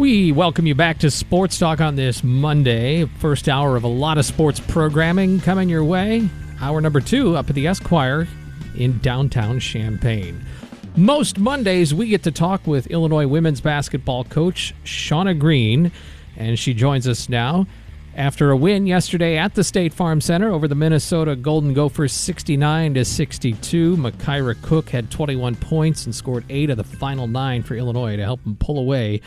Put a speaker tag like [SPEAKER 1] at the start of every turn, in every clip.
[SPEAKER 1] We welcome you back to Sports Talk on this Monday. First hour of a lot of sports programming coming your way. Hour number two up at the Esquire in downtown Champaign. Most Mondays, we get to talk with Illinois women's basketball coach Shauna Green, and she joins us now after a win yesterday at the State Farm Center over the Minnesota Golden Gophers 69 to 62. Makira Cook had 21 points and scored 8 of the final 9 for Illinois to help them pull away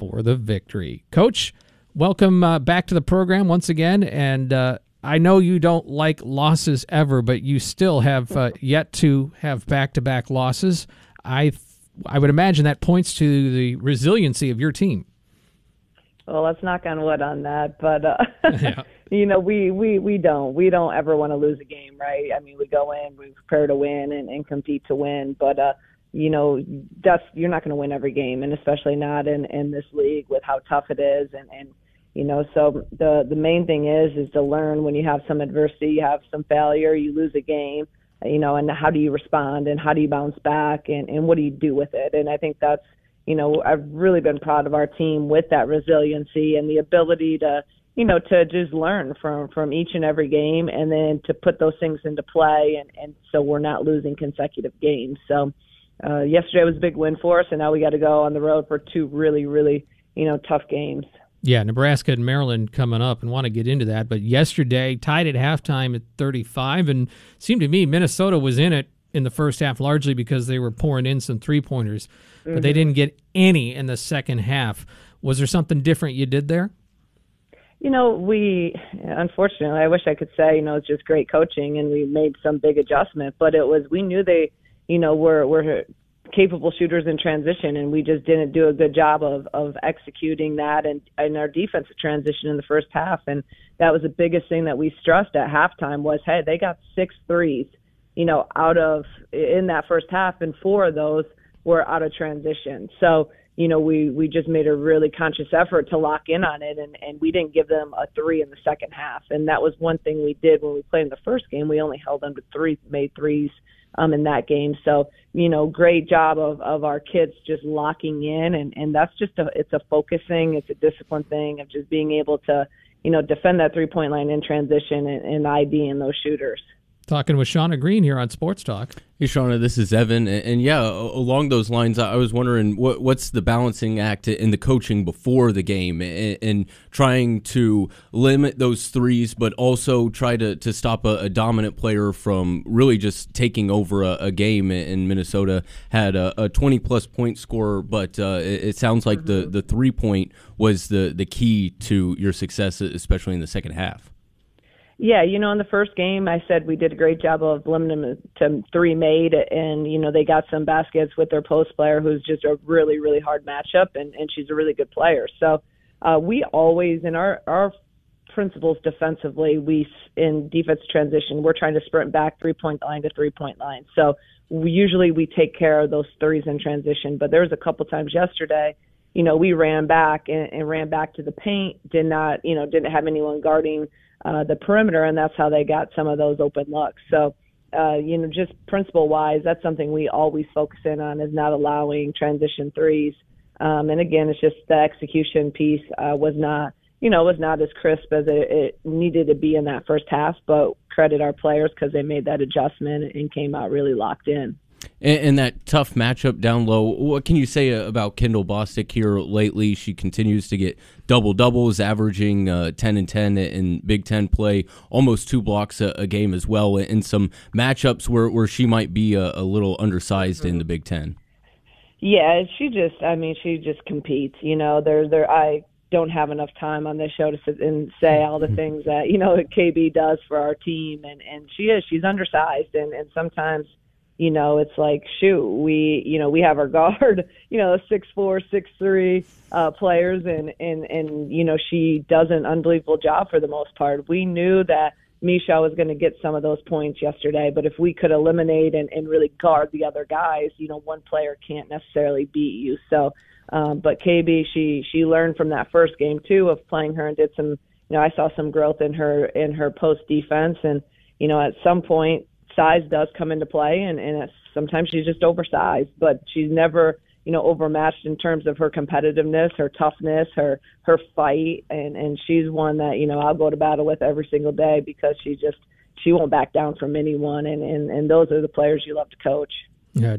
[SPEAKER 1] for the victory. Coach, welcome uh, back to the program once again and uh, I know you don't like losses ever, but you still have uh, yet to have back-to-back losses. I I would imagine that points to the resiliency of your team.
[SPEAKER 2] Well, let's knock on wood on that, but uh, yeah. you know, we we we don't we don't ever want to lose a game, right? I mean, we go in, we prepare to win and, and compete to win, but uh, you know, that's you're not going to win every game, and especially not in in this league with how tough it is, and and you know, so the the main thing is is to learn when you have some adversity, you have some failure, you lose a game you know, and how do you respond and how do you bounce back and, and what do you do with it? And I think that's, you know, I've really been proud of our team with that resiliency and the ability to, you know, to just learn from from each and every game and then to put those things into play and, and so we're not losing consecutive games. So uh, yesterday was a big win for us and now we got to go on the road for two really, really, you know, tough games.
[SPEAKER 1] Yeah, Nebraska and Maryland coming up and want to get into that. But yesterday, tied at halftime at 35, and seemed to me Minnesota was in it in the first half largely because they were pouring in some three pointers, mm-hmm. but they mm-hmm. didn't get any in the second half. Was there something different you did there?
[SPEAKER 2] You know, we unfortunately, I wish I could say, you know, it's just great coaching and we made some big adjustment, but it was we knew they, you know, we're we're capable shooters in transition, and we just didn't do a good job of of executing that and and our defensive transition in the first half. And that was the biggest thing that we stressed at halftime was, hey, they got six threes, you know, out of in that first half, and four of those were out of transition. So you know, we we just made a really conscious effort to lock in on it, and and we didn't give them a three in the second half, and that was one thing we did when we played in the first game. We only held them to three, made threes um, in that game. So, you know, great job of, of our kids just locking in. And, and that's just a, it's a focusing. It's a discipline thing of just being able to, you know, defend that three point line in transition and, and ID IDing those shooters.
[SPEAKER 1] Talking with Shauna Green here on Sports Talk.
[SPEAKER 3] Hey, Shauna, this is Evan, and, and, yeah, along those lines, I was wondering what, what's the balancing act in the coaching before the game, and, and trying to limit those threes, but also try to, to stop a, a dominant player from really just taking over a, a game. In Minnesota, had a, a, twenty plus point score, but uh, it, it, sounds like mm-hmm. the the three point was the the key to your success, especially in the second half.
[SPEAKER 2] Yeah, you know, in the first game, I said we did a great job of limiting them to three made, and you know they got some baskets with their post player, who's just a really, really hard matchup, and and she's a really good player. So uh, we always in our our principles defensively, we in defense transition, we're trying to sprint back three point line to three point line. So we, usually we take care of those threes in transition, but there was a couple times yesterday you know, we ran back and, and ran back to the paint, did not, you know, didn't have anyone guarding uh, the perimeter, and that's how they got some of those open looks. So, uh, you know, just principle wise, that's something we always focus in on is not allowing transition threes. Um, and again, it's just the execution piece uh, was not, you know, was not as crisp as it, it needed to be in that first half. But credit our players because they made that adjustment and came out really locked in.
[SPEAKER 3] And, and, that tough matchup down low, what can you say about Kendall Bostic here lately? She continues to get double doubles, averaging uh, 10 and 10 in Big Ten play, almost two blocks a, a game as well, in some matchups where, where she might be a, a little undersized mm-hmm. in the Big Ten.
[SPEAKER 2] Yeah, she just, I mean, she just competes. You know, there, there, I don't have enough time on this show to sit and say all the things that you know KB does for our team, and and she is, she's undersized, and and sometimes you know, it's like, shoot, we, you know, we have our guard, you know, six four, six three uh, players, and and and you know, she does an unbelievable job for the most part. We knew that Misha was going to get some of those points yesterday, but if we could eliminate and, and really guard the other guys, you know, one player can't necessarily beat you. So, um, but KB, she she learned from that first game too of playing her and did some, you know, I saw some growth in her in her post defense, and you know, at some point size does come into play, and, and sometimes she's just oversized, but she's never, you know, overmatched in terms of her competitiveness, her toughness, her her fight, and and she's one that you know I'll go to battle with every single day because she just she won't back down from anyone, and and and those are the players you love to coach.
[SPEAKER 1] Yeah,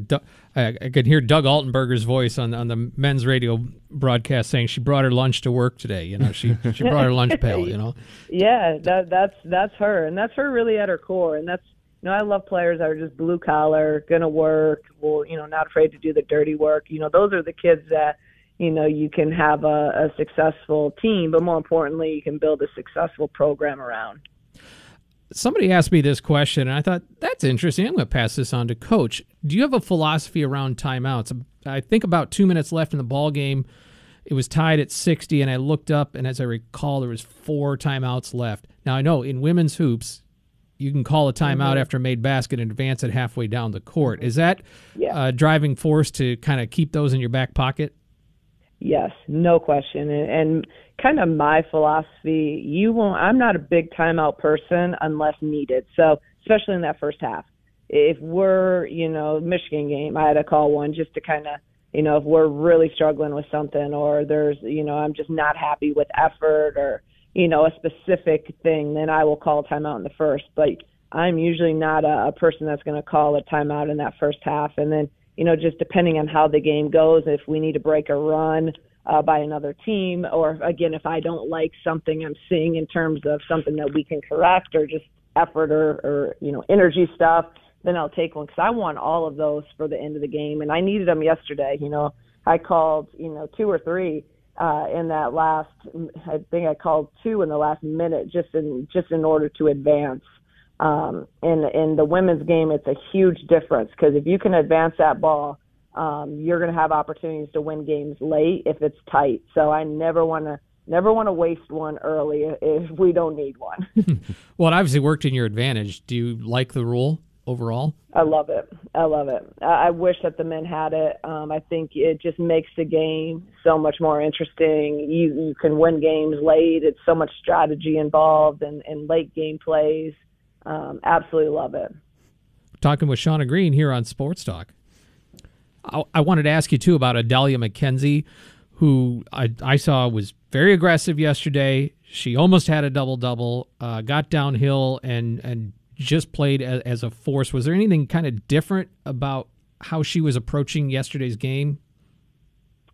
[SPEAKER 1] I, I could hear Doug Altenberger's voice on on the men's radio broadcast saying she brought her lunch to work today. You know, she she brought her lunch pail. You know.
[SPEAKER 2] Yeah, that that's that's her, and that's her really at her core, and that's you know I love players that are just blue collar, gonna work, will you know not afraid to do the dirty work. You know, those are the kids that you know you can have a, a successful team, but more importantly, you can build a successful program around
[SPEAKER 1] somebody asked me this question, and I thought that's interesting. I'm going to pass this on to Coach. Do you have a philosophy around timeouts? I think about two minutes left in the ball game. It was tied at 60, and I looked up, and as I recall, there was four timeouts left. Now I know in women's hoops, you can call a timeout mm-hmm. after a made basket and advance it halfway down the court. Is that yeah. a driving force to kind of keep those in your back pocket?
[SPEAKER 2] Yes, no question. And, and kind of my philosophy, you won't I'm not a big timeout person unless needed. So, especially in that first half. If we're, you know, Michigan game, I had to call one just to kind of, you know, if we're really struggling with something or there's, you know, I'm just not happy with effort or, you know, a specific thing, then I will call timeout in the first. But I'm usually not a, a person that's going to call a timeout in that first half. And then you know, just depending on how the game goes, if we need to break a run uh, by another team, or again, if I don't like something I'm seeing in terms of something that we can correct or just effort or, or you know, energy stuff, then I'll take one because I want all of those for the end of the game, and I needed them yesterday. You know, I called, you know, two or three uh, in that last. I think I called two in the last minute, just in just in order to advance. Um, in in the women's game, it's a huge difference because if you can advance that ball, um, you're going to have opportunities to win games late if it's tight. So I never want to never want to waste one early if we don't need one.
[SPEAKER 1] well, it obviously worked in your advantage. Do you like the rule overall?
[SPEAKER 2] I love it. I love it. I wish that the men had it. Um, I think it just makes the game so much more interesting. You you can win games late. It's so much strategy involved and, and late game plays um, absolutely love it.
[SPEAKER 1] Talking with Shauna Green here on Sports Talk. I, I wanted to ask you too about Adalia McKenzie, who I, I saw was very aggressive yesterday. She almost had a double double, uh, got downhill and and just played as, as a force. Was there anything kind of different about how she was approaching yesterday's game?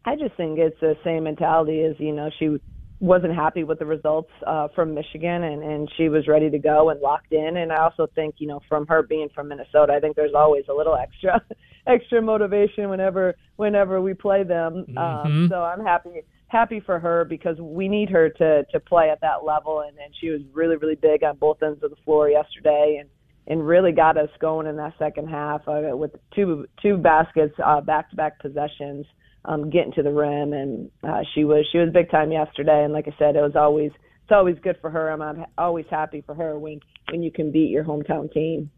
[SPEAKER 2] I just think it's the same mentality as you know she wasn't happy with the results uh, from Michigan, and and she was ready to go and locked in. And I also think you know from her being from Minnesota, I think there's always a little extra extra motivation whenever whenever we play them. Um, mm-hmm. Um, so I'm happy happy for her because we need her to to play at that level, and and she was really really big on both ends of the floor yesterday, and and really got us going in that second half uh, with two two baskets uh, back to back possessions um, getting to the rim. And uh, she was she was big time yesterday. And like I said, it was always it's always good for her. I'm always happy for her when when you can beat your hometown team.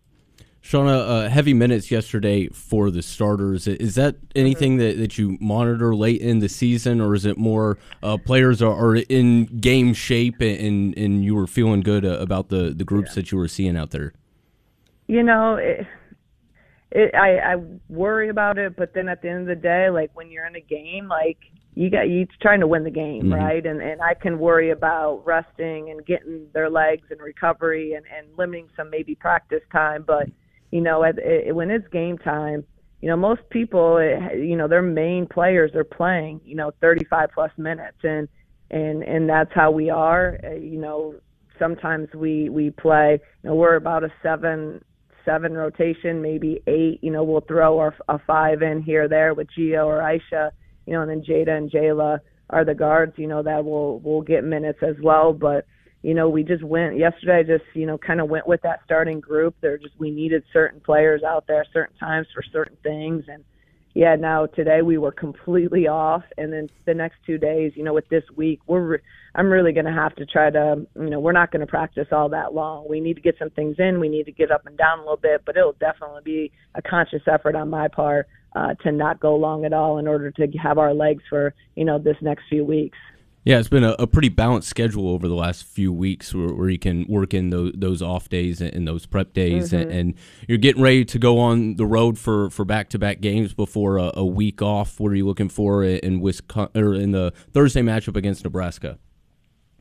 [SPEAKER 3] Shauna, uh, heavy minutes yesterday for the starters. Is that anything that, that you monitor late in the season, or is it more uh, players are, are, in game shape and, and you were feeling good uh, about the, the groups yeah. that you were seeing out there?
[SPEAKER 2] You know, it, it, I, I worry about it, but then at the end of the day, like when you're in a game, like you got you trying to win the game, mm-hmm. right? And and I can worry about resting and getting their legs and recovery and and limiting some maybe practice time, but you know, at, it, when it's game time, you know, most people, it, you know, their main players are playing, you know, 35 plus minutes, and and and that's how we are. Uh, you know, sometimes we we play. You know, we're about a seven seven rotation, maybe eight. You know, we'll throw our, a five in here there with Gio or Aisha. You know, and then Jada and Jayla are the guards. You know that will will get minutes as well. But you know, we just went yesterday. Just you know, kind of went with that starting group. There just we needed certain players out there, certain times for certain things, and yeah, now today we were completely off, and then the next two days, you know, with this week, we're re- I'm really going to have to try to, you know, we're not going to practice all that long. We need to get some things in. We need to get up and down a little bit, but it'll definitely be a conscious effort on my part uh, to not go long at all in order to have our legs for, you know, this next few weeks.
[SPEAKER 3] Yeah, it's been a, a, pretty balanced schedule over the last few weeks where, where you can work in those, those off days and, those prep days, mm-hmm. and, and, you're getting ready to go on the road for, for back-to-back games before a, a week off. What are you looking for in Wisconsin or in the Thursday matchup against Nebraska?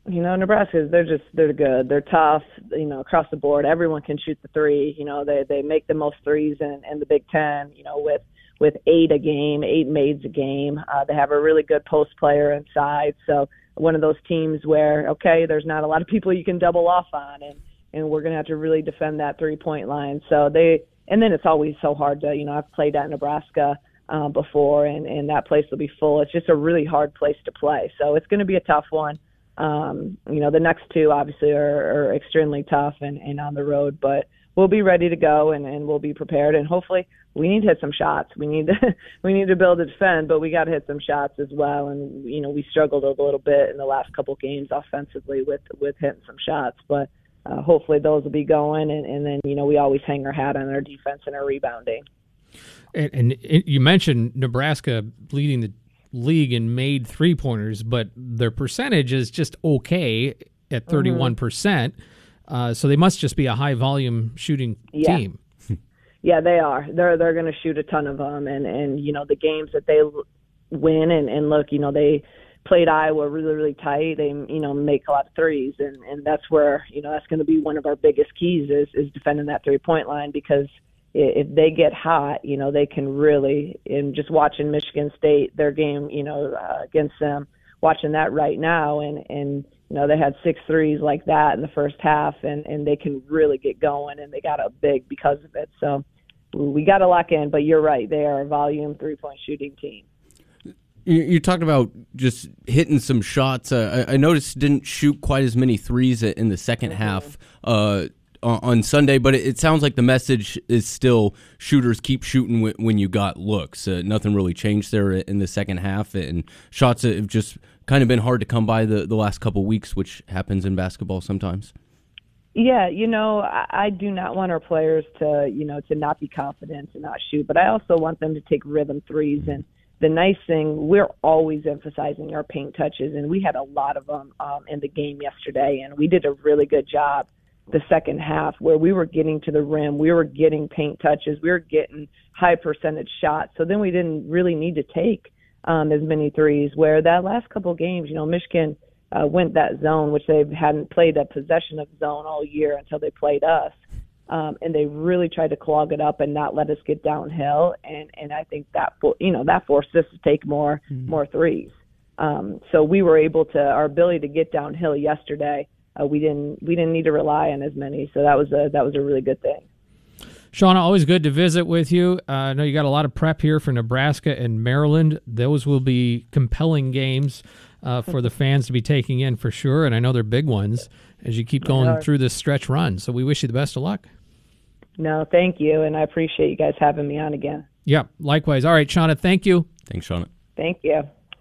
[SPEAKER 2] You know, Nebraska, they're just they're good. They're tough. You know, across the board, everyone can shoot the three. You know, they they make the most threes in, in the Big Ten. You know, with with eight a game, eight maids a game. Uh, they have a really good post player inside. So one of those teams where okay, there's not a lot of people you can double off on, and and we're gonna have to really defend that three point line. So they and then it's always so hard to you know I've played at Nebraska. Uh, before and and that place will be full. It's just a really hard place to play, so it's going to be a tough one. Um, you know, the next two obviously are, are extremely tough and, and on the road, but we'll be ready to go and, and we'll be prepared. And hopefully, we need to hit some shots. We need to we need to build a defend, but we got to hit some shots as well. And you know, we struggled a little bit in the last couple games offensively with with hitting some shots, but uh, hopefully those will be going. And, and then you know, we always hang our hat on our defense and our rebounding.
[SPEAKER 1] And, and it, you mentioned Nebraska leading the league in made three pointers, but their percentage is just okay at 31%. Mm-hmm. percent uh, so they must just be a high volume shooting
[SPEAKER 2] yeah.
[SPEAKER 1] team.
[SPEAKER 2] Yeah, they are. They're they're going to shoot a ton of them, and and you know the games that they win and and look, you know they played Iowa really really tight. They you know make a lot of threes, and and that's where you know that's going to be one of our biggest keys is is defending that three point line because if they get hot, you know, they can really, And just watching Michigan State, their game, you know, uh, against them, watching that right now, and, and, you know, they had six threes like that in the first half, and, and they can really get going, and they got a big because of it. So we got to lock in, but you're right. They are a volume three point shooting team.
[SPEAKER 3] You, you talked about just hitting some shots. Uh, I, I, noticed didn't shoot quite as many threes in the 2nd mm-hmm. half. Uh, on Sunday, but it, sounds like the message is still shooters keep shooting when you got looks. Uh, nothing really changed there in the second half, and shots have just kind of been hard to come by the, the last couple weeks, which happens in basketball sometimes.
[SPEAKER 2] Yeah, you know, I, I do not want our players to, you know, to not be confident and not shoot, but I also want them to take rhythm threes. And the nice thing, we're always emphasizing our paint touches, and we had a lot of them um, in the game yesterday, and we did a really good job the second half where we were getting to the rim, we were getting paint touches, we were getting high percentage shots. So then we didn't really need to take um, as many threes. Where that last couple of games, you know, Michigan uh, went that zone, which they hadn't played that possession of zone all year until they played us. Um, and they really tried to clog it up and not let us get downhill. And and I think that you know that forced us to take more mm-hmm. more threes. Um, so we were able to our ability to get downhill yesterday uh, we didn't we didn't need to rely on as many. So that was a that was a really good thing.
[SPEAKER 1] Shauna, always good to visit with you. Uh, I know you got a lot of prep here for Nebraska and Maryland. Those will be compelling games uh, for the fans to be taking in for sure, and I know they're big ones as you keep going through this stretch run. So we wish you the best of luck.
[SPEAKER 2] No, thank you, and I appreciate you guys having me on again.
[SPEAKER 1] Yeah, likewise. All right, Shauna, thank you.
[SPEAKER 3] Thanks, Shauna.
[SPEAKER 2] Thank you.